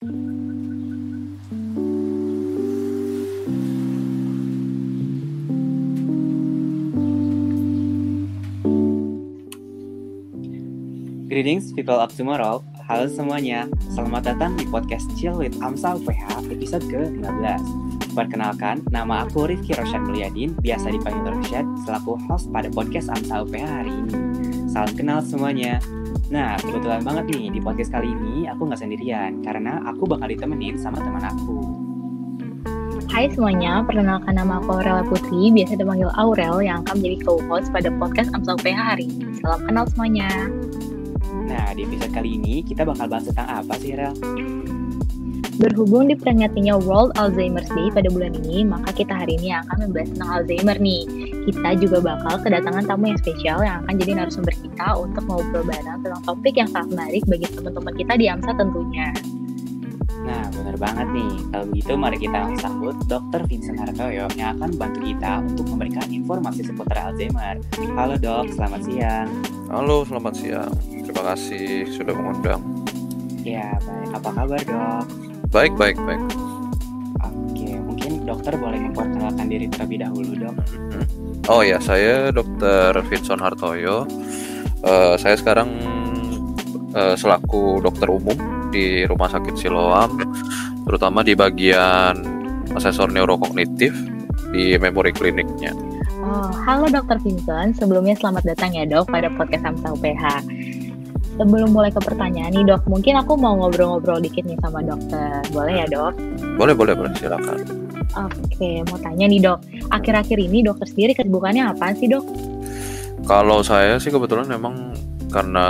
Greetings people of tomorrow. Halo semuanya, selamat datang di podcast Chill with Amsa UPH episode ke-15. Perkenalkan, nama aku Rifki Rosyad Mulyadin, biasa dipanggil Rosyad, selaku host pada podcast Amsa UPH hari ini. Salam kenal semuanya. Nah, kebetulan banget nih, di podcast kali ini aku nggak sendirian, karena aku bakal ditemenin sama teman aku. Hai semuanya, perkenalkan nama aku Aurel Putri, biasa dipanggil Aurel yang akan menjadi co-host pada podcast Amsa UPH hari ini. Salam kenal semuanya. Nah, di episode kali ini kita bakal bahas tentang apa sih, Rel? Berhubung diperingatinya World Alzheimer's Day pada bulan ini, maka kita hari ini akan membahas tentang Alzheimer nih. Kita juga bakal kedatangan tamu yang spesial yang akan jadi narasumber kita untuk ngobrol bareng tentang topik yang sangat menarik bagi teman-teman kita di AMSA tentunya. Nah, benar banget nih. Kalau begitu, mari kita sambut Dr. Vincent Hartoyo yang akan bantu kita untuk memberikan informasi seputar Alzheimer. Halo dok, selamat siang. Halo, selamat siang. Terima kasih sudah mengundang. Ya, baik. Apa kabar dok? Baik, baik, baik. Oke, mungkin dokter boleh memperkenalkan diri terlebih dahulu dok. Oh ya, saya Dr. Vincent Hartoyo. Eh, saya sekarang eh, selaku dokter umum di Rumah Sakit Siloam, terutama di bagian asesor neurokognitif di memori kliniknya. Oh, halo Dr. Vincent, sebelumnya selamat datang ya dok pada podcast AMSA UPH. Sebelum mulai ke pertanyaan nih dok, mungkin aku mau ngobrol-ngobrol dikit nih sama dokter. Boleh ya dok? Boleh, boleh, boleh, silakan. Oke, mau tanya nih dok, akhir-akhir ini dokter sendiri kesibukannya apa sih dok? Kalau saya sih kebetulan memang karena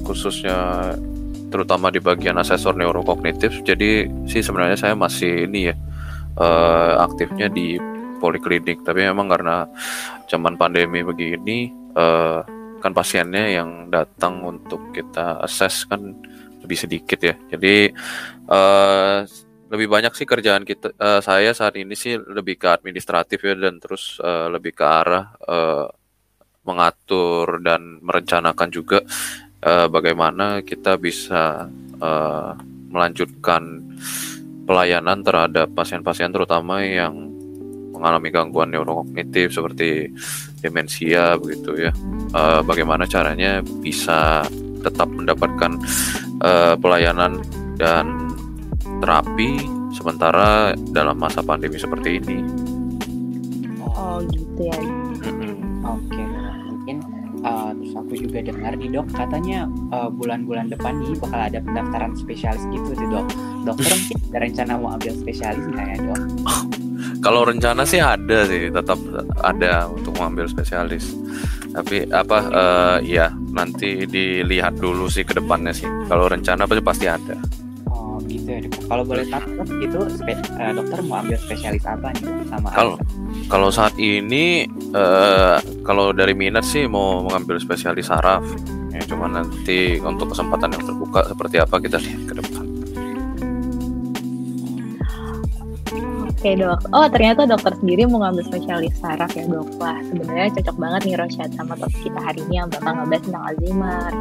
khususnya terutama di bagian asesor neurokognitif, jadi sih sebenarnya saya masih ini ya eh, aktifnya di poliklinik. Tapi memang karena zaman pandemi begini, eh, kan pasiennya yang datang untuk kita assess kan lebih sedikit ya. Jadi eh, lebih banyak sih kerjaan kita eh, saya saat ini sih lebih ke administratif ya dan terus eh, lebih ke arah eh, mengatur dan merencanakan juga eh, bagaimana kita bisa eh, melanjutkan pelayanan terhadap pasien-pasien terutama yang mengalami gangguan neurokognitif seperti demensia begitu ya. Eh, bagaimana caranya bisa tetap mendapatkan eh, pelayanan dan terapi sementara dalam masa pandemi seperti ini. Oh gitu ya. Mm-mm. Oke, mungkin uh, terus aku juga dengar nih dok, katanya uh, bulan-bulan depan nih bakal ada pendaftaran spesialis gitu tuh dok. Dokter mungkin ada rencana mau ambil spesialis nggak ya dok? Kalau rencana sih ada sih, tetap ada untuk mengambil spesialis. Tapi apa eh, ya nanti dilihat dulu sih ke depannya sih. Kalau rencana pasti pasti ada. Oh gitu ya dok. Kalau boleh tahu dok, itu spe- uh, dokter mau ambil spesialis apa nih dok sama Kalau kalau saat ini eh, kalau dari minat sih mau mengambil spesialis saraf. Ya cuma nanti untuk kesempatan yang terbuka seperti apa kita lihat ke depan. Oke dok. Oh ternyata dokter sendiri mau ngambil spesialis saraf ya dok. Wah sebenarnya cocok banget nih Rosyad sama topik kita hari ini yang bakal ngebahas tentang Alzheimer.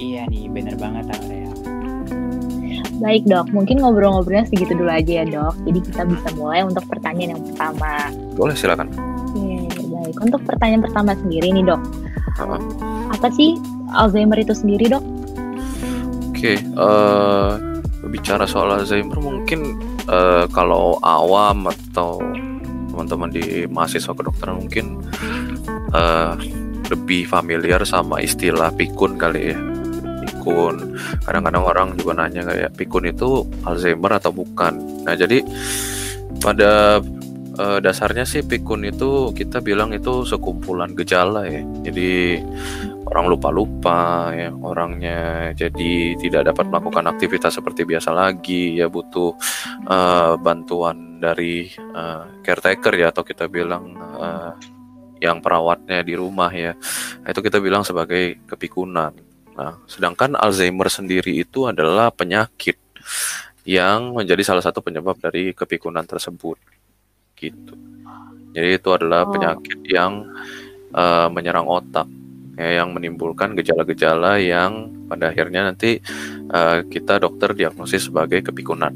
Iya nih, bener banget Aurea. Baik dok, mungkin ngobrol-ngobrolnya segitu dulu aja ya dok. Jadi kita bisa mulai untuk pertanyaan yang pertama. Boleh silakan. Oke, baik. Untuk pertanyaan pertama sendiri nih dok. Heeh. Apa sih Alzheimer itu sendiri dok? Oke, eh bicara soal Alzheimer mungkin eh, kalau awam atau teman-teman di mahasiswa kedokteran mungkin eh, lebih familiar sama istilah pikun kali ya. Pikun. Kadang-kadang orang juga nanya kayak pikun itu Alzheimer atau bukan. Nah, jadi pada eh, dasarnya sih pikun itu kita bilang itu sekumpulan gejala ya. Jadi orang lupa-lupa ya orangnya jadi tidak dapat melakukan aktivitas seperti biasa lagi ya butuh eh, bantuan dari eh, caretaker ya atau kita bilang eh, yang perawatnya di rumah ya itu kita bilang sebagai kepikunan nah sedangkan Alzheimer sendiri itu adalah penyakit yang menjadi salah satu penyebab dari kepikunan tersebut gitu jadi itu adalah Oh. penyakit yang eh, menyerang otak ya, yang menimbulkan gejala-gejala yang pada akhirnya nanti uh, kita dokter diagnosis sebagai kepikunan.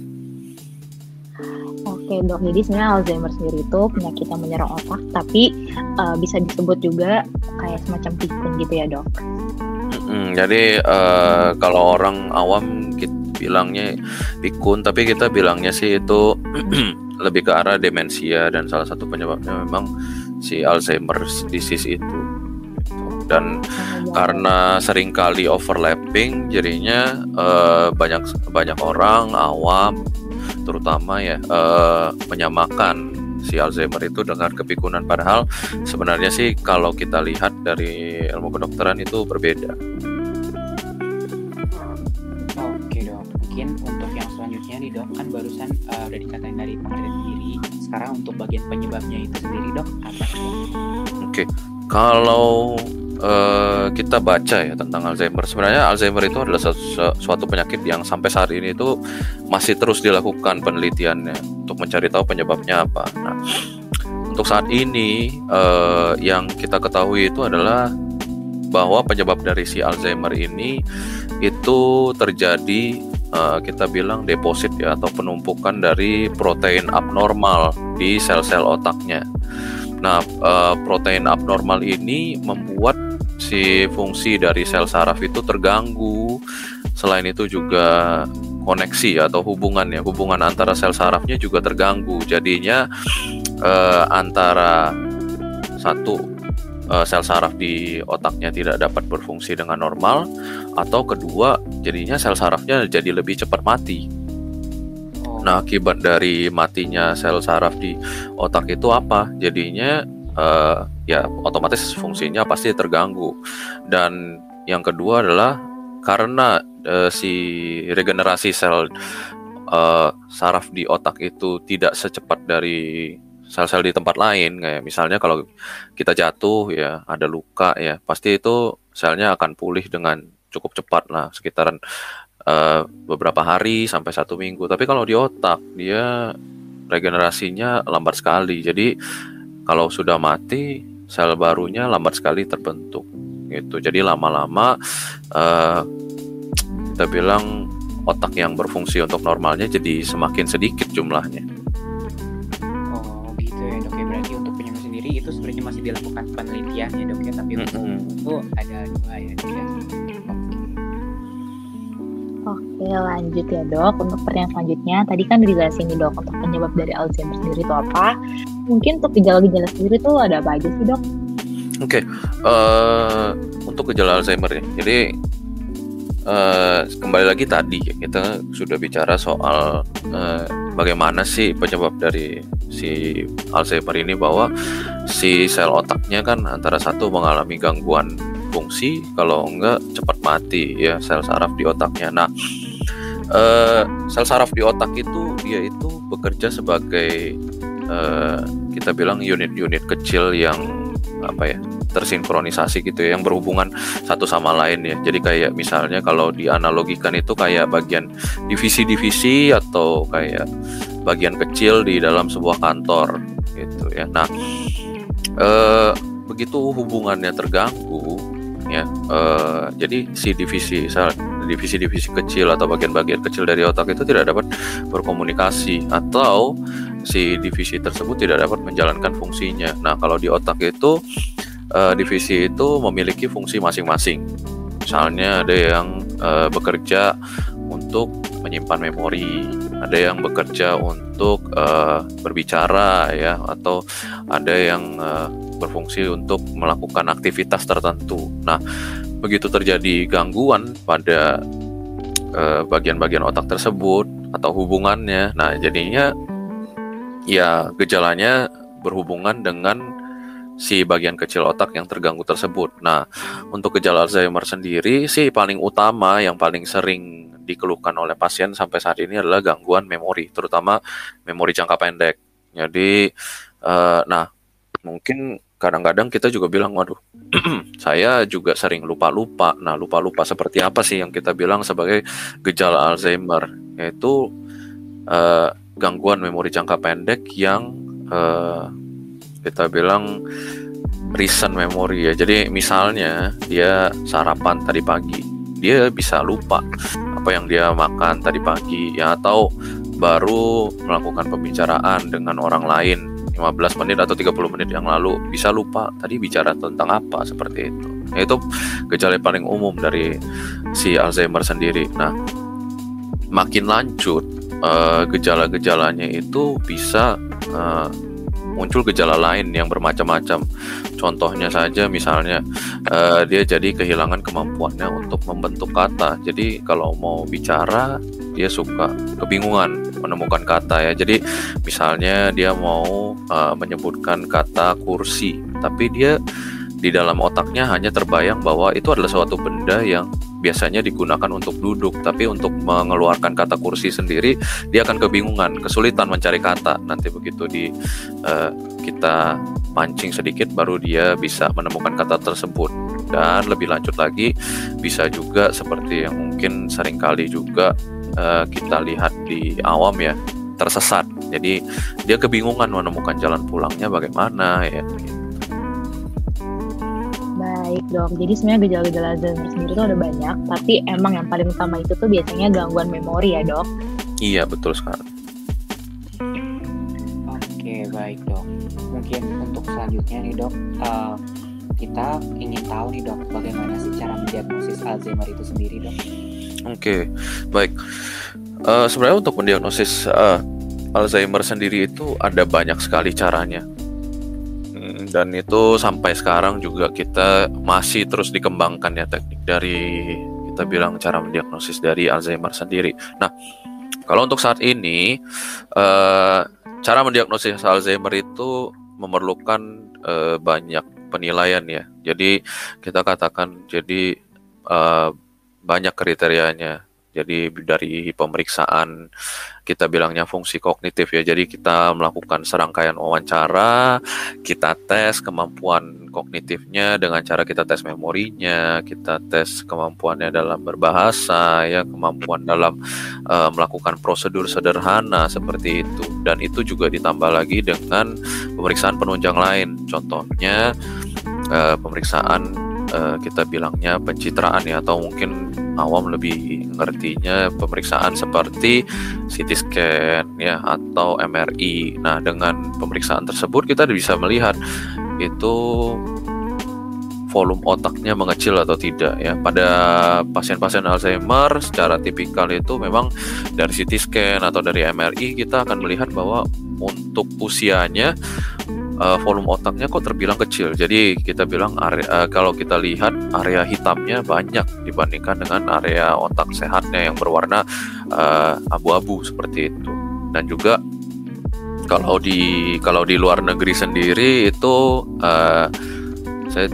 Oke dok, jadi sebenarnya Alzheimer sendiri itu penyakit yang menyerang otak, tapi uh, bisa disebut juga kayak semacam pikun gitu ya dok. Hmm, jadi uh, kalau orang awam kita bilangnya pikun, tapi kita bilangnya sih itu lebih ke arah demensia dan salah satu penyebabnya memang si Alzheimer's disease itu. Dan karena sering kali overlapping, jadinya uh, banyak banyak orang awam, terutama ya uh, menyamakan si Alzheimer itu dengan kepikunan padahal sebenarnya sih kalau kita lihat dari ilmu kedokteran itu berbeda. Oke dok, mungkin untuk yang selanjutnya nih dok kan barusan uh, udah dikatain dari pengertian diri. Sekarang untuk bagian penyebabnya itu sendiri dok apa? Oke, kalau uh, kita baca ya tentang Alzheimer. Sebenarnya Alzheimer itu adalah suatu, suatu penyakit yang sampai saat ini itu masih terus dilakukan penelitiannya untuk mencari tahu penyebabnya apa. Nah, untuk saat ini uh, yang kita ketahui itu adalah bahwa penyebab dari si Alzheimer ini itu terjadi uh, kita bilang deposit ya atau penumpukan dari protein abnormal di sel-sel otaknya. Nah, uh, protein abnormal ini membuat si fungsi dari sel saraf itu terganggu. Selain itu juga koneksi atau hubungan ya, hubungan antara sel sarafnya juga terganggu. Jadinya eh, antara satu eh, sel saraf di otaknya tidak dapat berfungsi dengan normal atau kedua jadinya sel sarafnya jadi lebih cepat mati. Nah, akibat dari matinya sel saraf di otak itu apa? Jadinya uh, ya otomatis fungsinya pasti terganggu dan yang kedua adalah karena uh, si regenerasi sel uh, saraf di otak itu tidak secepat dari sel-sel di tempat lain kayak misalnya kalau kita jatuh ya ada luka ya pasti itu selnya akan pulih dengan cukup cepat lah sekitaran uh, beberapa hari sampai satu minggu tapi kalau di otak dia regenerasinya lambat sekali jadi kalau sudah mati, sel barunya lambat sekali terbentuk. Gitu. Jadi lama-lama uh, kita bilang otak yang berfungsi untuk normalnya jadi semakin sedikit jumlahnya. Oh gitu ya dok ya berarti untuk penyembuh sendiri itu sebenarnya masih dilakukan penelitian ya dok ya tapi mm -hmm. untuk itu ada dua ya dok ya. Oke lanjut ya dok. Untuk pertanyaan selanjutnya Tadi kan dijelasin nih dok Untuk penyebab dari Alzheimer sendiri itu apa. Mungkin untuk gejala-gejala sendiri itu ada apa aja sih dok? Oke uh, Untuk gejala Alzheimer ya. Jadi uh, Kembali lagi tadi ya Kita sudah bicara soal uh, Bagaimana sih penyebab dari si Alzheimer ini Bahwa si sel otaknya kan Antara satu mengalami gangguan fungsi kalau enggak cepat mati ya sel saraf di otaknya. Nah, uh, sel saraf di otak itu dia itu bekerja sebagai uh, kita bilang unit-unit kecil yang apa ya tersinkronisasi gitu ya yang berhubungan satu sama lain ya jadi kayak misalnya kalau dianalogikan itu kayak bagian divisi-divisi atau kayak bagian kecil di dalam sebuah kantor gitu ya nah eh, begitu hubungannya terganggu ya uh, jadi si divisi divisi-divisi kecil atau bagian-bagian kecil dari otak itu tidak dapat berkomunikasi atau si divisi tersebut tidak dapat menjalankan fungsinya. Nah, kalau di otak itu uh, divisi itu memiliki fungsi masing-masing. Misalnya ada yang uh, bekerja untuk menyimpan memori, ada yang bekerja untuk uh, berbicara ya atau ada yang uh, berfungsi untuk melakukan aktivitas tertentu. Nah, begitu terjadi gangguan pada eh, bagian-bagian otak tersebut atau hubungannya, nah jadinya ya gejalanya berhubungan dengan si bagian kecil otak yang terganggu tersebut. Nah, untuk gejala Alzheimer sendiri sih paling utama yang paling sering dikeluhkan oleh pasien sampai saat ini adalah gangguan memori, terutama memori jangka pendek. Jadi, uh, nah mungkin kadang-kadang kita juga bilang waduh saya juga sering lupa-lupa. Nah lupa-lupa seperti apa sih yang kita bilang sebagai gejala Alzheimer? Yaitu uh, gangguan memori jangka pendek yang uh, kita bilang recent memory ya. Jadi misalnya dia sarapan tadi pagi, dia bisa lupa apa yang dia makan tadi pagi ya atau baru melakukan pembicaraan dengan orang lain 15 menit atau 30 menit yang lalu bisa lupa tadi bicara tentang apa seperti itu. Nah, itu gejala paling umum dari si Alzheimer sendiri. Nah, makin lanjut uh, gejala-gejalanya itu bisa uh, muncul gejala lain yang bermacam-macam. Contohnya saja misalnya uh, dia jadi kehilangan kemampuannya untuk membentuk kata. Jadi kalau mau bicara dia suka kebingungan menemukan kata ya. Jadi misalnya dia mau uh, menyebutkan kata kursi, tapi dia di dalam otaknya hanya terbayang bahwa itu adalah suatu benda yang biasanya digunakan untuk duduk, tapi untuk mengeluarkan kata kursi sendiri dia akan kebingungan, kesulitan mencari kata. Nanti begitu di uh, kita pancing sedikit baru dia bisa menemukan kata tersebut. Dan lebih lanjut lagi bisa juga seperti yang mungkin sering kali juga uh, kita lihat di awam ya tersesat. Jadi dia kebingungan menemukan jalan pulangnya bagaimana ya. Baik dong, jadi sebenarnya gejala-gejala Alzheimer sendiri tuh ada banyak, tapi emang yang paling utama itu tuh biasanya gangguan memori ya dok? Iya betul sekali. Oke baik dok, mungkin untuk selanjutnya nih dok, uh, kita ingin tahu nih dok, bagaimana sih cara mendiagnosis Alzheimer itu sendiri dok? Oke, baik. Uh, sebenarnya untuk mendiagnosis uh, Alzheimer sendiri itu ada banyak sekali caranya dan itu sampai sekarang juga kita masih terus dikembangkan ya teknik dari kita bilang cara mendiagnosis dari Alzheimer sendiri. Nah, kalau untuk saat ini uh, cara mendiagnosis Alzheimer itu memerlukan uh, banyak penilaian ya. Jadi kita katakan jadi uh, banyak kriterianya jadi dari pemeriksaan kita bilangnya fungsi kognitif ya. Jadi kita melakukan serangkaian wawancara, kita tes kemampuan kognitifnya dengan cara kita tes memorinya, kita tes kemampuannya dalam berbahasa ya, kemampuan dalam uh, melakukan prosedur sederhana seperti itu. Dan itu juga ditambah lagi dengan pemeriksaan penunjang lain. Contohnya uh, pemeriksaan uh, kita bilangnya pencitraan ya atau mungkin awam lebih ngertinya pemeriksaan seperti CT scan ya atau MRI. Nah, dengan pemeriksaan tersebut kita bisa melihat itu volume otaknya mengecil atau tidak ya. Pada pasien-pasien Alzheimer secara tipikal itu memang dari CT scan atau dari MRI kita akan melihat bahwa untuk usianya uh, volume otaknya kok terbilang kecil. Jadi kita bilang area, uh, kalau kita lihat area hitamnya banyak dibandingkan dengan area otak sehatnya yang berwarna uh, abu-abu seperti itu. Dan juga kalau di kalau di luar negeri sendiri itu uh, saya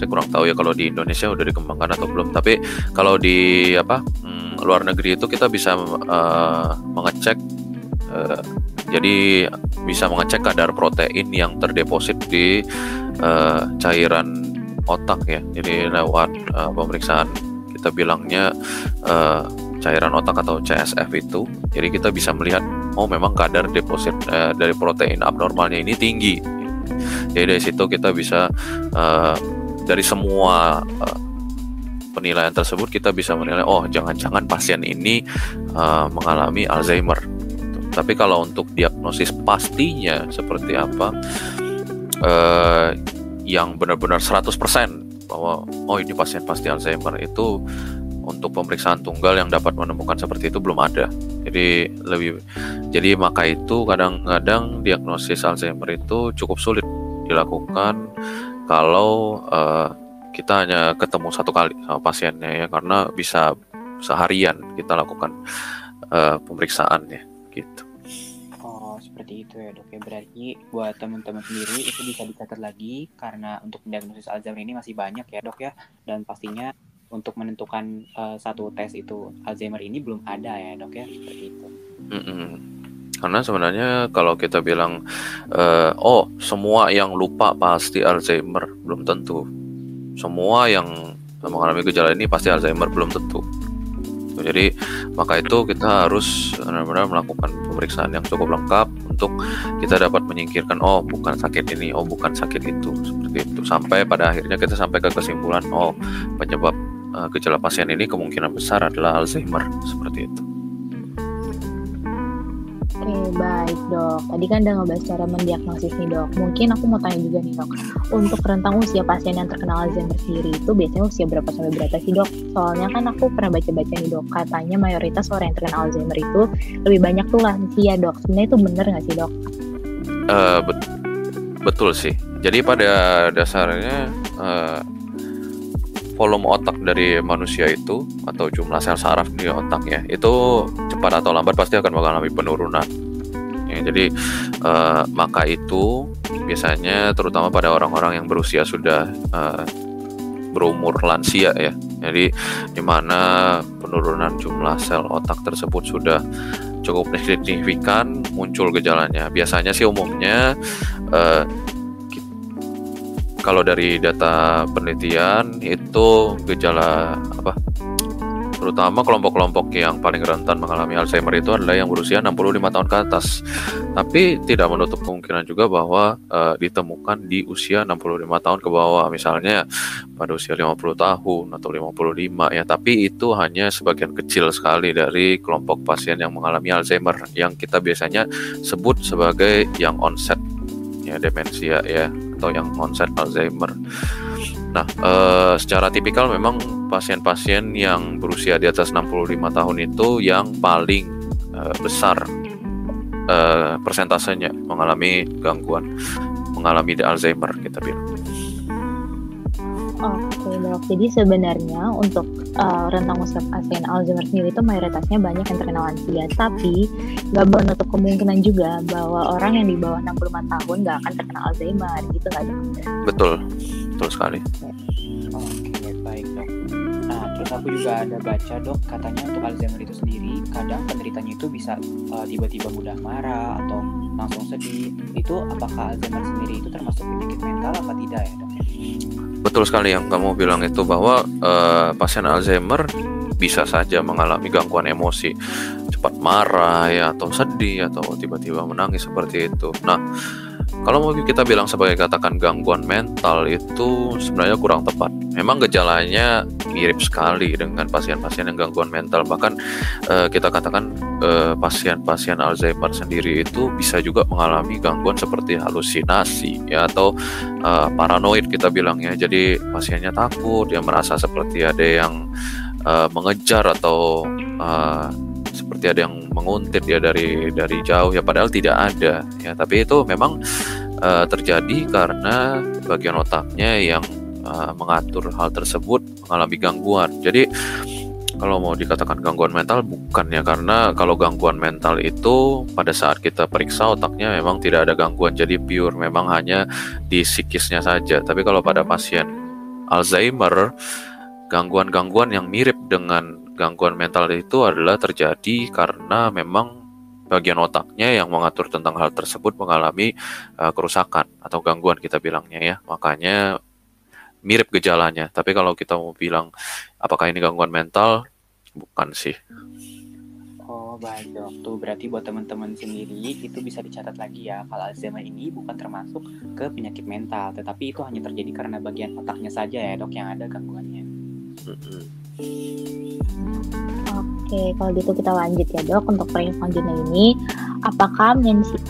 saya kurang tahu ya kalau di Indonesia udah dikembangkan atau belum. Tapi kalau di apa hmm, luar negeri itu kita bisa uh, mengecek uh, jadi bisa mengecek kadar protein yang terdeposit di uh, cairan otak ya. Jadi lewat uh, pemeriksaan kita bilangnya uh, cairan otak atau CSF itu. Jadi kita bisa melihat oh memang kadar deposit uh, dari protein abnormalnya ini tinggi. Jadi dari situ kita bisa uh, dari semua uh, penilaian tersebut kita bisa menilai oh jangan-jangan pasien ini uh, mengalami Alzheimer tapi kalau untuk diagnosis pastinya seperti apa, eh, yang benar-benar 100% bahwa oh ini pasien pasti Alzheimer itu untuk pemeriksaan tunggal yang dapat menemukan seperti itu belum ada. Jadi lebih jadi maka itu kadang-kadang diagnosis Alzheimer itu cukup sulit dilakukan kalau uh, kita hanya ketemu satu kali sama pasiennya ya karena bisa seharian kita lakukan uh, pemeriksaannya gitu. Oh, seperti itu ya dok ya. Berarti buat teman-teman sendiri itu bisa dicatat lagi karena untuk diagnosis Alzheimer ini masih banyak ya dok ya. Dan pastinya untuk menentukan uh, satu tes itu Alzheimer ini belum ada ya dok ya seperti itu. Mm -mm. Karena sebenarnya kalau kita bilang uh, oh semua yang lupa pasti Alzheimer belum tentu. Semua yang mengalami gejala ini pasti Alzheimer belum tentu gitu. Jadi maka itu kita harus benar-benar melakukan pemeriksaan yang cukup lengkap untuk kita dapat menyingkirkan oh bukan sakit ini, oh bukan sakit itu seperti itu. Sampai pada akhirnya kita sampai ke kesimpulan oh penyebab uh, gejala pasien ini kemungkinan besar adalah Alzheimer seperti itu. Oke, baik dok. Tadi kan udah ngebahas cara mendiagnosis nih dok. Mungkin aku mau tanya juga nih dok, untuk rentang usia pasien yang terkena Alzheimer sendiri itu biasanya usia berapa sampai berapa sih dok? Soalnya kan aku pernah baca-baca nih dok, katanya mayoritas orang yang terkena Alzheimer itu lebih banyak tuh lansia dok. Sebenarnya itu bener nggak sih dok? Uh, bet betul sih. Jadi pada dasarnya uh, volume otak dari manusia itu atau jumlah sel saraf di otaknya itu cepat atau lambat pasti akan mengalami penurunan. Ya, jadi uh, maka itu biasanya terutama pada orang-orang yang berusia sudah uh, berumur lansia ya. Jadi di mana penurunan jumlah sel otak tersebut sudah cukup signifikan muncul gejalanya. Biasanya sih umumnya uh, kalau dari data penelitian itu gejala apa terutama kelompok-kelompok yang paling rentan mengalami Alzheimer itu adalah yang berusia 65 tahun ke atas. Tapi tidak menutup kemungkinan juga bahwa uh, ditemukan di usia 65 tahun ke bawah, misalnya pada usia 50 tahun atau 55 ya. Tapi itu hanya sebagian kecil sekali dari kelompok pasien yang mengalami Alzheimer yang kita biasanya sebut sebagai yang onset ya demensia ya atau yang onset Alzheimer. Nah, e, secara tipikal memang pasien-pasien yang berusia di atas 65 tahun itu yang paling e, besar e, persentasenya mengalami gangguan, mengalami Alzheimer kita bilang. Oke dok, jadi sebenarnya untuk uh, rentang usia pasien Alzheimer sendiri itu mayoritasnya banyak yang terkena lansia, tapi nggak menutup kemungkinan juga bahwa orang yang di bawah 65 tahun nggak akan terkena Alzheimer, gitu nggak dok? Betul, betul sekali. Oke, baik dok. Nah, terus aku juga ada baca dok, katanya untuk Alzheimer itu sendiri, kadang penderitanya itu bisa uh, tiba-tiba mudah marah atau langsung sedih. Itu apakah Alzheimer sendiri itu termasuk penyakit mental apa tidak ya dok? Betul sekali yang kamu bilang itu bahwa uh, pasien Alzheimer bisa saja mengalami gangguan emosi, cepat marah ya atau sedih atau tiba-tiba menangis seperti itu. Nah, kalau mau kita bilang sebagai katakan gangguan mental itu sebenarnya kurang tepat. Memang gejalanya mirip sekali dengan pasien-pasien yang gangguan mental. Bahkan uh, kita katakan pasien pasien-pasien Alzheimer sendiri itu bisa juga mengalami gangguan seperti halusinasi ya atau uh, paranoid kita bilangnya. Jadi pasiennya takut, dia merasa seperti ada yang uh, mengejar atau uh, seperti ada yang menguntit ya dari dari jauh ya padahal tidak ada ya. Tapi itu memang uh, terjadi karena bagian otaknya yang uh, mengatur hal tersebut mengalami gangguan. Jadi kalau mau dikatakan gangguan mental bukan ya. Karena kalau gangguan mental itu pada saat kita periksa otaknya memang tidak ada gangguan. Jadi pure memang hanya di psikisnya saja. Tapi kalau pada pasien Alzheimer gangguan-gangguan yang mirip dengan gangguan mental itu adalah terjadi karena memang bagian otaknya yang mengatur tentang hal tersebut mengalami uh, kerusakan atau gangguan kita bilangnya ya. Makanya mirip gejalanya. Tapi kalau kita mau bilang apakah ini gangguan mental, bukan sih. Oh baik dok, tuh berarti buat teman-teman sendiri itu bisa dicatat lagi ya kalau Alzheimer ini bukan termasuk ke penyakit mental, tetapi itu hanya terjadi karena bagian otaknya saja ya dok yang ada gangguannya. Oke, kalau gitu kita lanjut ya dok untuk pertanyaan selanjutnya ini apakah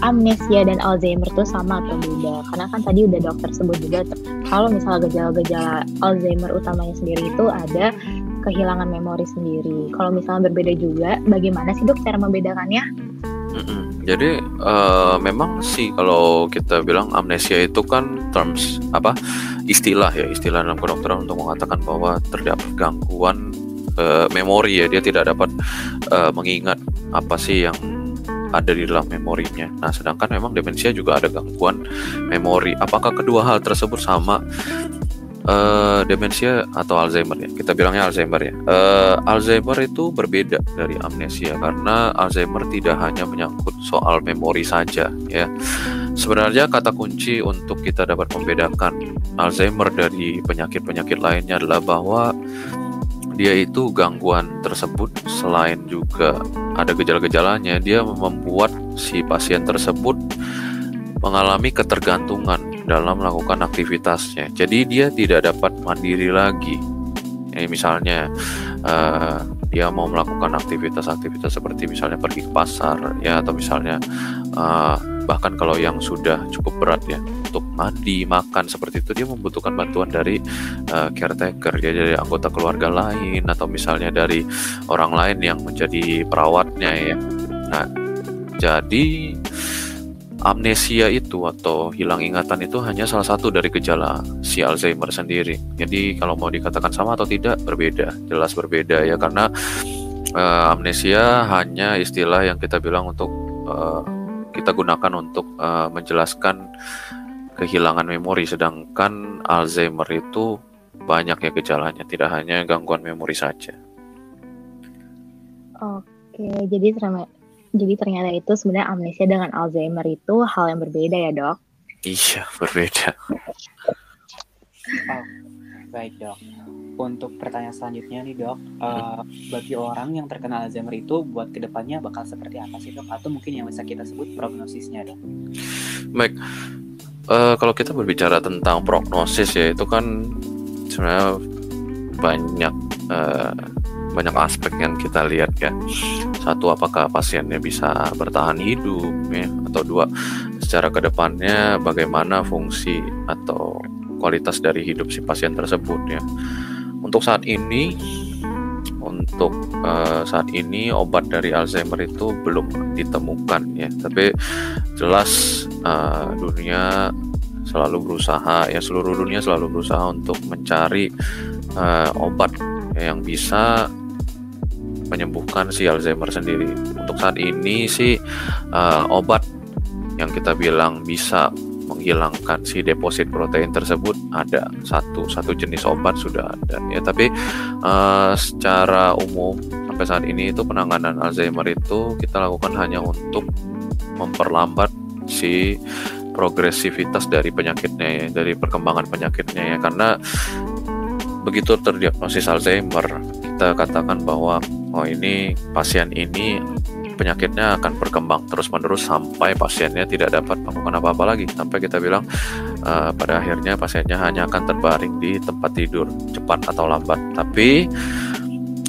amnesia dan Alzheimer itu sama atau beda? Karena kan tadi udah dokter sebut juga kalau misalnya gejala-gejala Alzheimer utamanya sendiri itu ada kehilangan memori sendiri. Kalau misalnya berbeda juga, bagaimana sih dok cara membedakannya? Jadi uh, memang sih kalau kita bilang amnesia itu kan terms apa istilah ya istilah dalam kedokteran untuk mengatakan bahwa terdapat gangguan uh, memori ya dia tidak dapat uh, mengingat apa sih yang ada di dalam memorinya. Nah sedangkan memang demensia juga ada gangguan memori. Apakah kedua hal tersebut sama? uh, demensia atau Alzheimer ya kita bilangnya Alzheimer ya uh, Alzheimer itu berbeda dari amnesia karena Alzheimer tidak hanya menyangkut soal memori saja ya sebenarnya kata kunci untuk kita dapat membedakan Alzheimer dari penyakit-penyakit lainnya adalah bahwa dia itu gangguan tersebut selain juga ada gejala-gejalanya, dia membuat si pasien tersebut mengalami ketergantungan dalam melakukan aktivitasnya. Jadi dia tidak dapat mandiri lagi. Ya, misalnya uh, dia mau melakukan aktivitas-aktivitas seperti misalnya pergi ke pasar ya atau misalnya uh, bahkan kalau yang sudah cukup berat ya untuk mandi makan seperti itu dia membutuhkan bantuan dari uh, caretaker. Ya dari anggota keluarga lain atau misalnya dari orang lain yang menjadi perawatnya ya. Nah jadi amnesia itu atau hilang ingatan itu hanya salah satu dari gejala si Alzheimer sendiri. Jadi kalau mau dikatakan sama atau tidak berbeda, jelas berbeda ya karena uh, amnesia hanya istilah yang kita bilang untuk uh, kita gunakan untuk uh, menjelaskan kehilangan memori sedangkan Alzheimer itu banyak ya gejalanya tidak hanya gangguan memori saja. Oke, jadi jadi ternyata itu sebenarnya amnesia dengan Alzheimer itu hal yang berbeda ya dok? Iya berbeda. Oh, baik dok. Untuk pertanyaan selanjutnya nih dok, uh, bagi orang yang terkena Alzheimer itu buat ke depannya bakal seperti apa sih dok? Atau mungkin yang bisa kita sebut prognosisnya dok? Baik, uh, kalau kita berbicara tentang prognosis ya itu kan sebenarnya banyak uh, banyak aspek yang kita lihat ya. Satu apakah pasiennya bisa bertahan hidup ya atau dua secara ke depannya bagaimana fungsi atau kualitas dari hidup si pasien tersebut ya. Untuk saat ini untuk uh, saat ini obat dari Alzheimer itu belum ditemukan ya, tapi jelas uh, dunia selalu berusaha ya seluruh dunia selalu berusaha untuk mencari uh, obat yang bisa menyembuhkan si Alzheimer sendiri. Untuk saat ini sih uh, obat yang kita bilang bisa menghilangkan si deposit protein tersebut ada satu satu jenis obat sudah ada ya. Tapi uh, secara umum sampai saat ini itu penanganan Alzheimer itu kita lakukan hanya untuk memperlambat si progresivitas dari penyakitnya ya dari perkembangan penyakitnya ya. Karena begitu terdiagnosis Alzheimer kita katakan bahwa oh ini pasien ini penyakitnya akan berkembang terus-menerus sampai pasiennya tidak dapat melakukan apa-apa lagi. Sampai kita bilang uh, pada akhirnya pasiennya hanya akan terbaring di tempat tidur cepat atau lambat. Tapi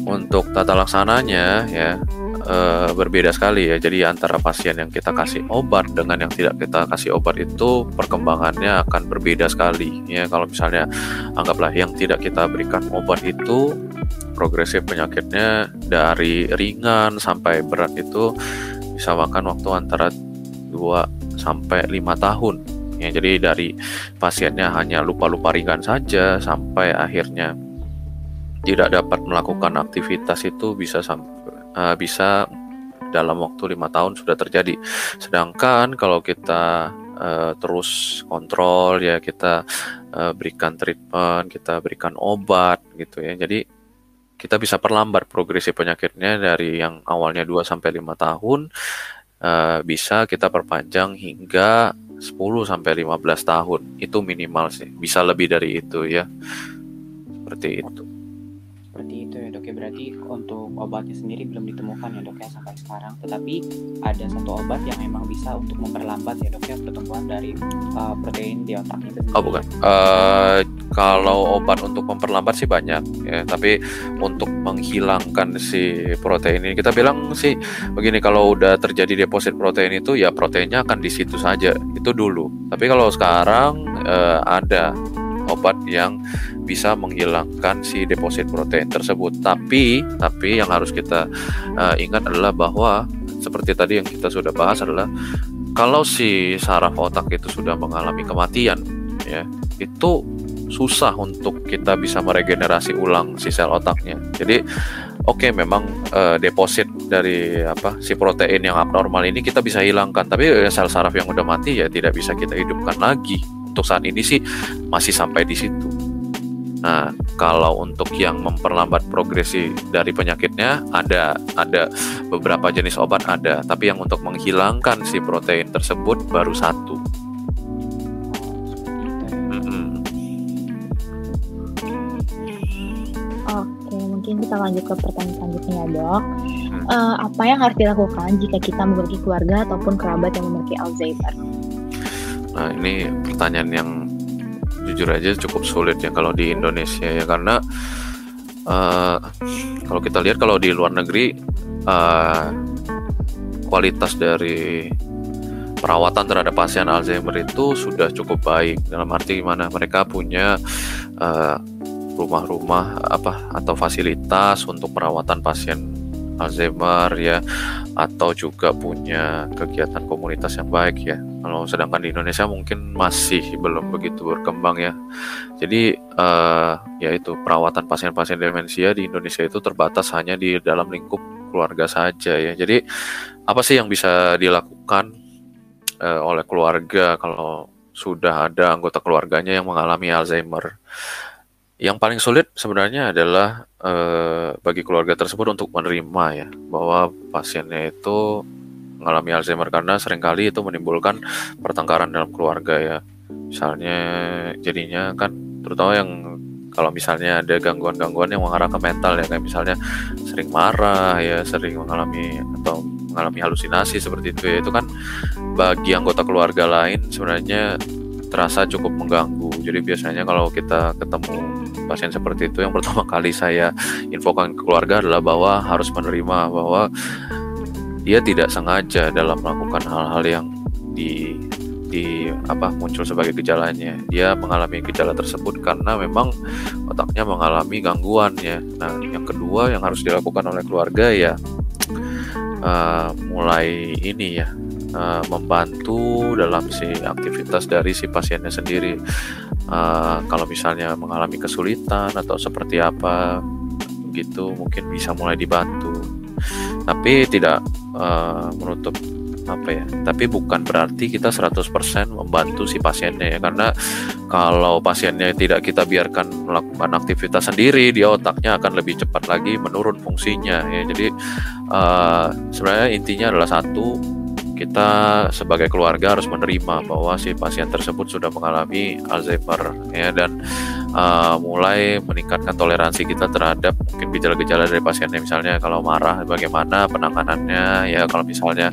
untuk tata laksananya ya uh, berbeda sekali ya jadi antara pasien yang kita kasih obat dengan yang tidak kita kasih obat itu perkembangannya akan berbeda sekali ya kalau misalnya anggaplah yang tidak kita berikan obat itu progresif penyakitnya dari ringan sampai berat itu bisa makan waktu antara 2 sampai 5 tahun. Ya, jadi dari pasiennya hanya lupa-lupa ringan saja sampai akhirnya tidak dapat melakukan aktivitas itu bisa uh, bisa dalam waktu lima tahun sudah terjadi. Sedangkan kalau kita uh, terus kontrol ya kita uh, berikan treatment, kita berikan obat gitu ya. Jadi kita bisa perlambat progresi penyakitnya dari yang awalnya 2 sampai 5 tahun uh, bisa kita perpanjang hingga 10 sampai 15 tahun. Itu minimal sih. Bisa lebih dari itu ya. Seperti itu ya berarti untuk obatnya sendiri belum ditemukan ya dok ya sampai sekarang. Tetapi ada satu obat yang memang bisa untuk memperlambat ya dok ya pertumbuhan dari uh, protein di otak itu. Oh bukan. Uh, kalau obat untuk memperlambat sih banyak ya tapi untuk menghilangkan si protein ini kita bilang sih begini kalau udah terjadi deposit protein itu ya proteinnya akan di situ saja itu dulu. Tapi kalau sekarang uh, ada obat yang bisa menghilangkan si deposit protein tersebut. Tapi tapi yang harus kita uh, ingat adalah bahwa seperti tadi yang kita sudah bahas adalah kalau si saraf otak itu sudah mengalami kematian ya, itu susah untuk kita bisa meregenerasi ulang si sel otaknya. Jadi oke okay, memang uh, deposit dari apa si protein yang abnormal ini kita bisa hilangkan, tapi sel saraf yang udah mati ya tidak bisa kita hidupkan lagi untuk saat ini sih masih sampai di situ. Nah, kalau untuk yang memperlambat progresi dari penyakitnya ada ada beberapa jenis obat ada, tapi yang untuk menghilangkan si protein tersebut baru satu. Oke, mungkin lanjut ke pertanyaan selanjutnya ya dok. Uh, apa yang harus dilakukan jika kita memiliki keluarga ataupun kerabat yang memiliki Alzheimer? Nah ini pertanyaan yang jujur aja cukup sulit ya kalau di Indonesia ya karena uh, kalau kita lihat kalau di luar negeri uh, kualitas dari perawatan terhadap pasien Alzheimer itu sudah cukup baik dalam arti gimana mereka punya uh, rumah-rumah apa atau fasilitas untuk perawatan pasien Alzheimer ya atau juga punya kegiatan komunitas yang baik ya. Kalau sedangkan di Indonesia mungkin masih belum begitu berkembang ya. Jadi uh, ya itu perawatan pasien-pasien demensia di Indonesia itu terbatas hanya di dalam lingkup keluarga saja ya. Jadi apa sih yang bisa dilakukan uh, oleh keluarga kalau sudah ada anggota keluarganya yang mengalami Alzheimer. Yang paling sulit sebenarnya adalah uh, bagi keluarga tersebut untuk menerima ya bahwa pasiennya itu mengalami Alzheimer karena sering kali itu menimbulkan pertengkaran dalam keluarga ya. Misalnya jadinya kan terutama yang kalau misalnya ada gangguan-gangguan yang mengarah ke mental ya kayak misalnya sering marah ya sering mengalami atau mengalami halusinasi seperti itu ya itu kan bagi anggota keluarga lain sebenarnya terasa cukup mengganggu jadi biasanya kalau kita ketemu pasien seperti itu yang pertama kali saya infokan ke keluarga adalah bahwa harus menerima bahwa dia tidak sengaja dalam melakukan hal-hal yang di di apa muncul sebagai gejalanya. Dia mengalami gejala tersebut karena memang otaknya mengalami gangguan ya. Nah, yang kedua yang harus dilakukan oleh keluarga ya uh, mulai ini ya uh, membantu dalam si aktivitas dari si pasiennya sendiri. Uh, kalau misalnya mengalami kesulitan atau seperti apa gitu mungkin bisa mulai dibantu. Tapi tidak uh, menutup apa ya tapi bukan berarti kita 100% membantu si pasiennya ya karena kalau pasiennya tidak kita biarkan melakukan aktivitas sendiri dia otaknya akan lebih cepat lagi menurun fungsinya ya. Jadi uh, sebenarnya intinya adalah satu kita sebagai keluarga harus menerima bahwa si pasien tersebut sudah mengalami Alzheimer ya dan uh, mulai meningkatkan toleransi kita terhadap mungkin gejala-gejala dari pasiennya. Misalnya kalau marah bagaimana penanganannya? Ya kalau misalnya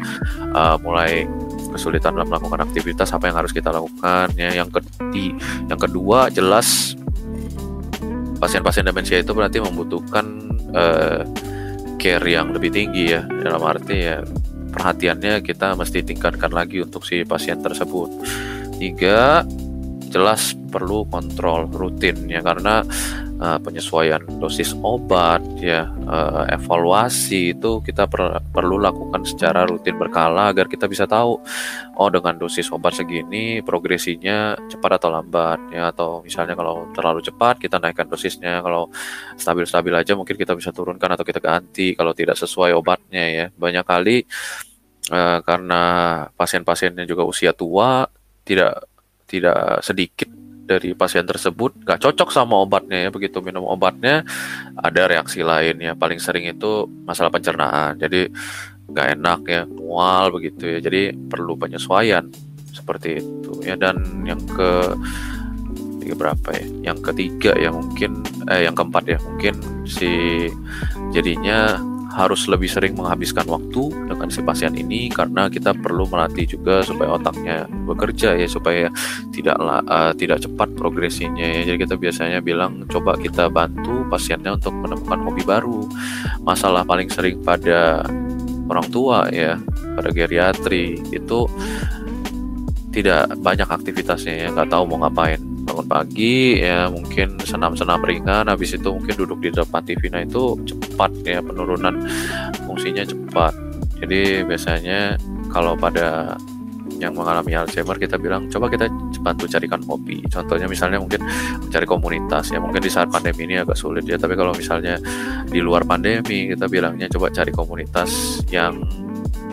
uh, mulai kesulitan dalam melakukan aktivitas apa yang harus kita lakukan? Ya yang keti yang kedua jelas pasien-pasien demensia itu berarti membutuhkan uh, care yang lebih tinggi ya. Dalam arti ya perhatiannya kita mesti tingkatkan lagi untuk si pasien tersebut. Tiga, jelas perlu kontrol rutin ya karena uh, penyesuaian dosis obat ya uh, evaluasi itu kita per perlu lakukan secara rutin berkala agar kita bisa tahu oh dengan dosis obat segini progresinya cepat atau lambat ya. Atau misalnya kalau terlalu cepat kita naikkan dosisnya. Kalau stabil-stabil aja mungkin kita bisa turunkan atau kita ganti kalau tidak sesuai obatnya ya. Banyak kali uh, karena pasien-pasiennya juga usia tua tidak tidak sedikit dari pasien tersebut. Nggak cocok sama obatnya ya begitu minum obatnya ada reaksi lain. Ya paling sering itu masalah pencernaan. Jadi nggak enak ya mual begitu ya. Jadi perlu penyesuaian seperti itu ya. Dan yang ke tiga berapa ya? Yang ketiga ya mungkin eh yang keempat ya mungkin si jadinya harus lebih sering menghabiskan waktu dengan si pasien ini karena kita perlu melatih juga supaya otaknya bekerja ya supaya tidak uh, tidak cepat progresinya ya. Jadi kita biasanya bilang coba kita bantu pasiennya untuk menemukan hobi baru. Masalah paling sering pada orang tua ya, pada geriatri itu tidak banyak aktivitasnya ya, nggak tahu mau ngapain bangun pagi ya mungkin senam-senam ringan habis itu mungkin duduk di depan TV nah itu cepat ya penurunan fungsinya cepat. Jadi biasanya kalau pada yang mengalami Alzheimer kita bilang coba kita bantu carikan hobi contohnya misalnya mungkin mencari komunitas ya mungkin di saat pandemi ini agak sulit ya tapi kalau misalnya di luar pandemi kita bilangnya coba cari komunitas yang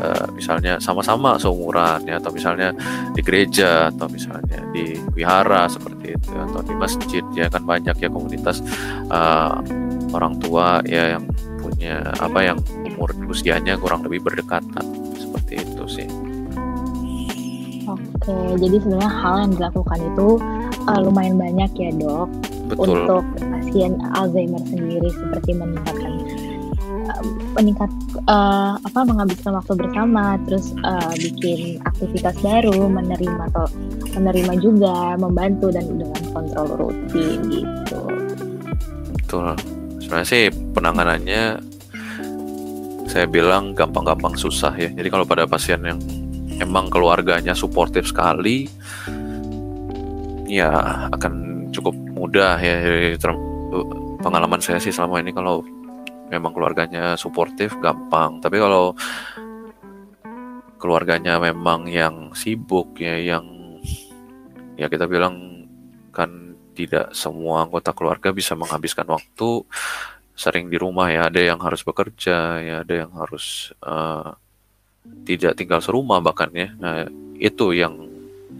uh, misalnya sama-sama seumuran ya atau misalnya di gereja atau misalnya di wihara seperti itu atau di masjid ya kan banyak ya komunitas uh, orang tua ya yang punya apa yang umur usianya kurang lebih berdekatan seperti itu sih. Oke, jadi sebenarnya hal yang dilakukan itu uh, lumayan banyak ya dok Betul. untuk pasien Alzheimer sendiri seperti meningkatkan meningkat uh, apa menghabiskan waktu bersama, terus uh, bikin aktivitas baru, menerima atau menerima juga, membantu dan dengan kontrol rutin gitu. Betul. Sebenarnya sih penanganannya saya bilang gampang-gampang susah ya. Jadi kalau pada pasien yang emang keluarganya suportif sekali, ya akan cukup mudah ya. Pengalaman saya sih selama ini kalau memang keluarganya suportif gampang. Tapi kalau keluarganya memang yang sibuk ya yang ya kita bilang kan tidak semua anggota keluarga bisa menghabiskan waktu sering di rumah ya. Ada yang harus bekerja ya ada yang harus uh, tidak tinggal serumah bahkan ya. Nah itu yang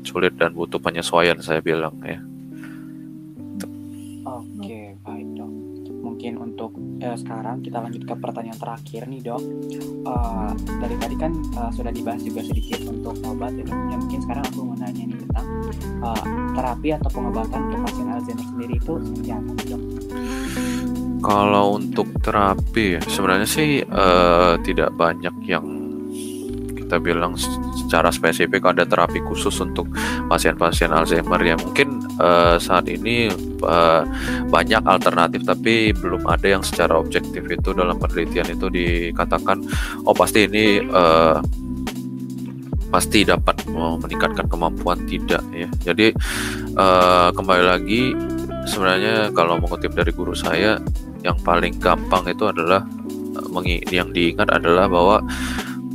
sulit dan butuh penyesuaian saya bilang ya mungkin untuk uh, sekarang kita lanjut ke pertanyaan terakhir nih dok. Uh, dari tadi kan uh, sudah dibahas juga sedikit untuk obat ya. Ya mungkin sekarang aku mau nanya nih tentang uh, terapi atau pengobatan untuk pasien Alzheimer sendiri itu seperti apa dok? Kalau untuk terapi sebenarnya sih uh, tidak banyak yang kita bilang secara spesifik ada terapi khusus untuk pasien-pasien Alzheimer yang mungkin uh, saat ini uh, banyak alternatif tapi belum ada yang secara objektif itu dalam penelitian itu dikatakan oh pasti ini uh, pasti dapat meningkatkan kemampuan tidak ya. Jadi uh, kembali lagi sebenarnya kalau mengutip dari guru saya yang paling gampang itu adalah yang diingat adalah bahwa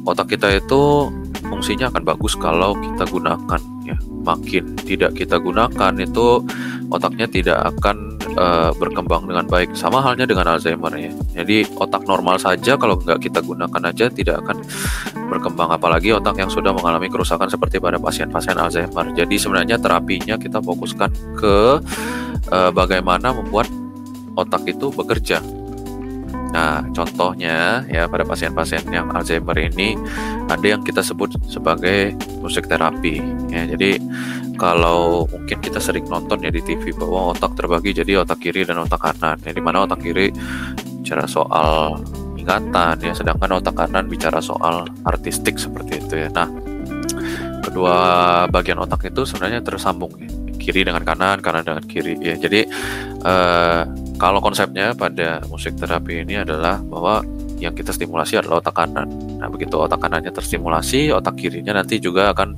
otak kita itu fungsinya akan bagus kalau kita gunakan makin tidak kita gunakan itu otaknya tidak akan uh, berkembang dengan baik. Sama halnya dengan Alzheimer ya. Jadi otak normal saja kalau nggak kita gunakan aja tidak akan berkembang. Apalagi otak yang sudah mengalami kerusakan seperti pada pasien-pasien Alzheimer. Jadi sebenarnya terapinya kita fokuskan ke uh, bagaimana membuat otak itu bekerja Nah, contohnya ya pada pasien-pasien yang Alzheimer ini ada yang kita sebut sebagai musik terapi. Ya, jadi kalau mungkin kita sering nonton ya di TV bahwa otak terbagi jadi otak kiri dan otak kanan. Ya, di mana otak kiri bicara soal ingatan ya, sedangkan otak kanan bicara soal artistik seperti itu ya. Nah, kedua bagian otak itu sebenarnya tersambung ya. Kiri dengan kanan, kanan dengan kiri ya. Jadi uh, kalau konsepnya pada musik terapi ini adalah bahwa yang kita stimulasi adalah otak kanan. Nah, begitu otak kanannya terstimulasi, otak kirinya nanti juga akan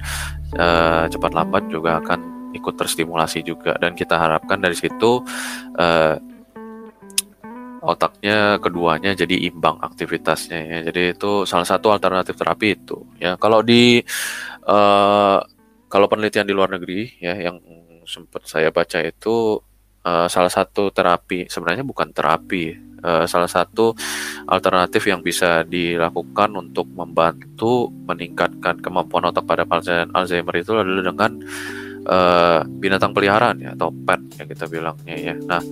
uh, cepat lambat juga akan ikut terstimulasi juga. Dan kita harapkan dari situ uh, otaknya keduanya jadi imbang aktivitasnya ya. Jadi itu salah satu alternatif terapi itu. Ya, kalau di uh, kalau penelitian di luar negeri ya yang sempat saya baca itu uh, salah satu terapi sebenarnya bukan terapi uh, salah satu alternatif yang bisa dilakukan untuk membantu meningkatkan kemampuan otak pada pasien Alzheimer itu adalah dengan uh, binatang peliharaan ya atau pet yang kita bilangnya ya. Nah,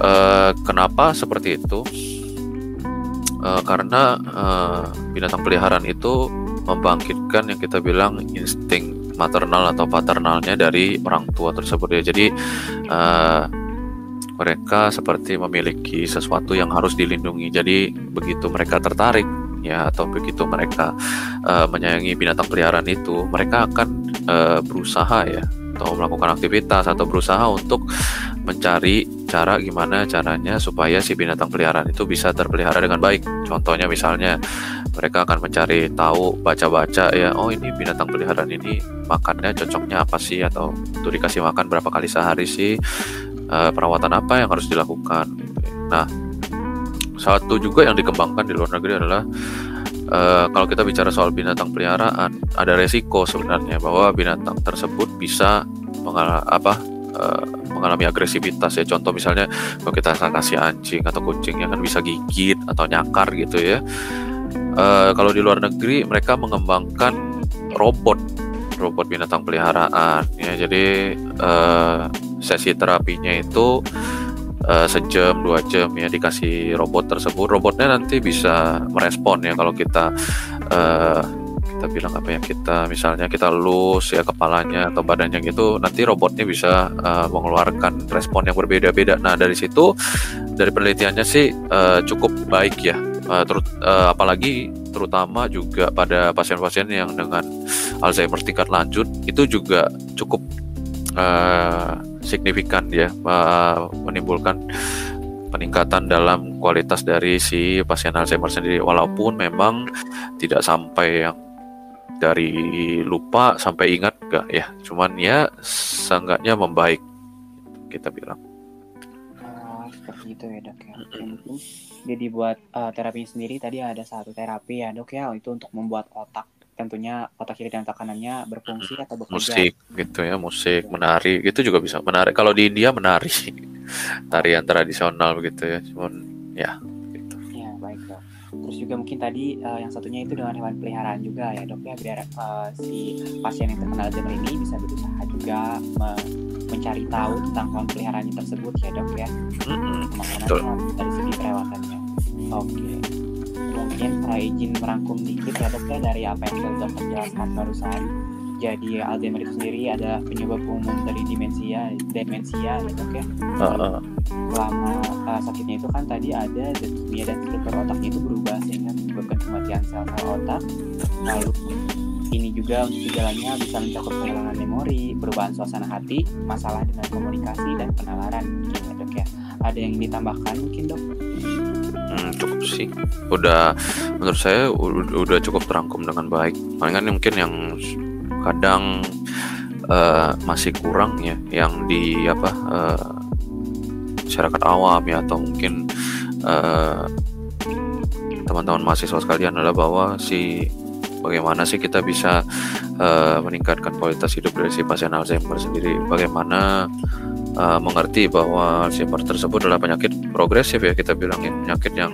uh, kenapa seperti itu? Uh, karena uh, binatang peliharaan itu membangkitkan yang kita bilang insting maternal atau paternalnya dari orang tua tersebut ya. Jadi uh, mereka seperti memiliki sesuatu yang harus dilindungi. Jadi begitu mereka tertarik ya atau begitu mereka uh, menyayangi binatang peliharaan itu, mereka akan uh, berusaha ya atau melakukan aktivitas atau berusaha untuk mencari cara gimana caranya supaya si binatang peliharaan itu bisa terpelihara dengan baik. Contohnya misalnya mereka akan mencari tahu baca-baca ya oh ini binatang peliharaan ini makannya cocoknya apa sih? Atau untuk dikasih makan berapa kali sehari sih? Uh, perawatan apa yang harus dilakukan? Nah satu juga yang dikembangkan di luar negeri adalah uh, kalau kita bicara soal binatang peliharaan ada resiko sebenarnya bahwa binatang tersebut bisa mengal apa uh, mengalami agresivitas ya. Contoh misalnya kalau kita kasih anjing atau kucing yang kan bisa gigit atau nyakar gitu ya uh, kalau di luar negeri mereka mengembangkan robot robot binatang peliharaan. Ya jadi uh, sesi terapinya itu uh, sejam dua jam ya dikasih robot tersebut. Robotnya nanti bisa merespon ya kalau kita uh, kita bilang apa ya kita misalnya kita lus ya kepalanya atau badannya gitu nanti robotnya bisa uh, mengeluarkan respon yang berbeda-beda. Nah dari situ dari penelitiannya sih uh, cukup baik ya uh, terut, uh, apalagi terutama juga pada pasien-pasien yang dengan Alzheimer tingkat lanjut itu juga cukup uh, signifikan ya uh, menimbulkan peningkatan dalam kualitas dari si pasien Alzheimer sendiri. Walaupun memang tidak sampai yang dari lupa sampai ingat enggak ya cuman ya seenggaknya membaik kita bilang. Oh, seperti itu ya dok ya jadi buat uh, terapinya sendiri tadi ada satu terapi ya dok ya itu untuk membuat otak. Tentunya otak kiri dan otak kanannya berfungsi atau bekerja. Musik gitu ya musik menari gitu juga bisa menari. Kalau di India menari. Tarian tradisional begitu ya cuman ya Terus juga mungkin tadi uh, yang satunya itu dengan hewan peliharaan juga ya dok ya biar uh, si pasien yang terkena Alzheimer ini bisa berusaha juga me mencari tahu tentang hewan peliharaannya tersebut ya dok ya. Mm-hmm. dari segi perawatannya. Oke. Okay. Mungkin uh, izin merangkum dikit ya dok ya dari apa yang sudah dokter jelaskan barusan jadi Alzheimer itu sendiri ada penyebab umum dari demensia demensia gitu kan uh, uh. selama uh, sakitnya itu kan tadi ada zat dan struktur otaknya itu berubah sehingga menyebabkan kematian sel-sel otak lalu ini juga untuk gejalanya bisa mencakup kehilangan memori, perubahan suasana hati, masalah dengan komunikasi dan penalaran mungkin ya dok ya. Ada yang ditambahkan mungkin dok? Hmm, cukup sih. Udah menurut saya udah cukup terangkum dengan baik. Palingan mungkin yang kadang uh, masih kurang ya yang di apa uh, masyarakat awam ya atau mungkin uh, teman-teman mahasiswa sekalian adalah bahwa si bagaimana sih kita bisa uh, meningkatkan kualitas hidup dari si pasien Alzheimer sendiri bagaimana uh, mengerti bahwa Alzheimer tersebut adalah penyakit progresif ya kita bilang ya penyakit yang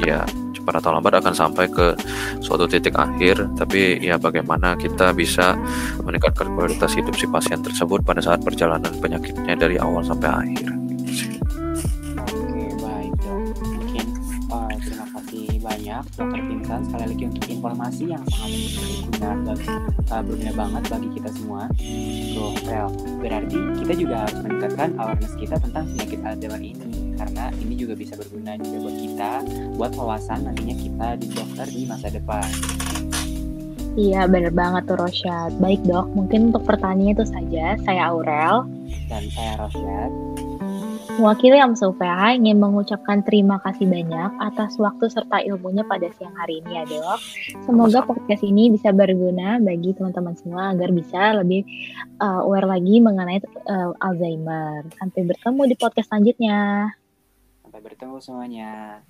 ya cepat atau lambat akan sampai ke suatu titik akhir. Tapi ya bagaimana kita bisa meningkatkan kualitas hidup si pasien tersebut pada saat perjalanan penyakitnya dari awal sampai akhir dokter Vincent sekali lagi untuk informasi yang sangat berguna bagi uh, berguna banget bagi kita semua so well berarti kita juga harus meningkatkan awareness kita tentang penyakit Alzheimer ini karena ini juga bisa berguna juga buat kita buat wawasan nantinya kita di dokter di masa depan. Iya bener banget tuh Rosyad. Baik dok, mungkin untuk pertanyaan itu saja. Saya Aurel. Dan saya Rosyad. Mewakili AMSA UPH ingin mengucapkan terima kasih banyak atas waktu serta ilmunya pada siang hari ini ya dok. Semoga podcast ini bisa berguna bagi teman-teman semua agar bisa lebih uh, aware lagi mengenai uh, Alzheimer. Sampai bertemu di podcast selanjutnya. Sampai bertemu semuanya.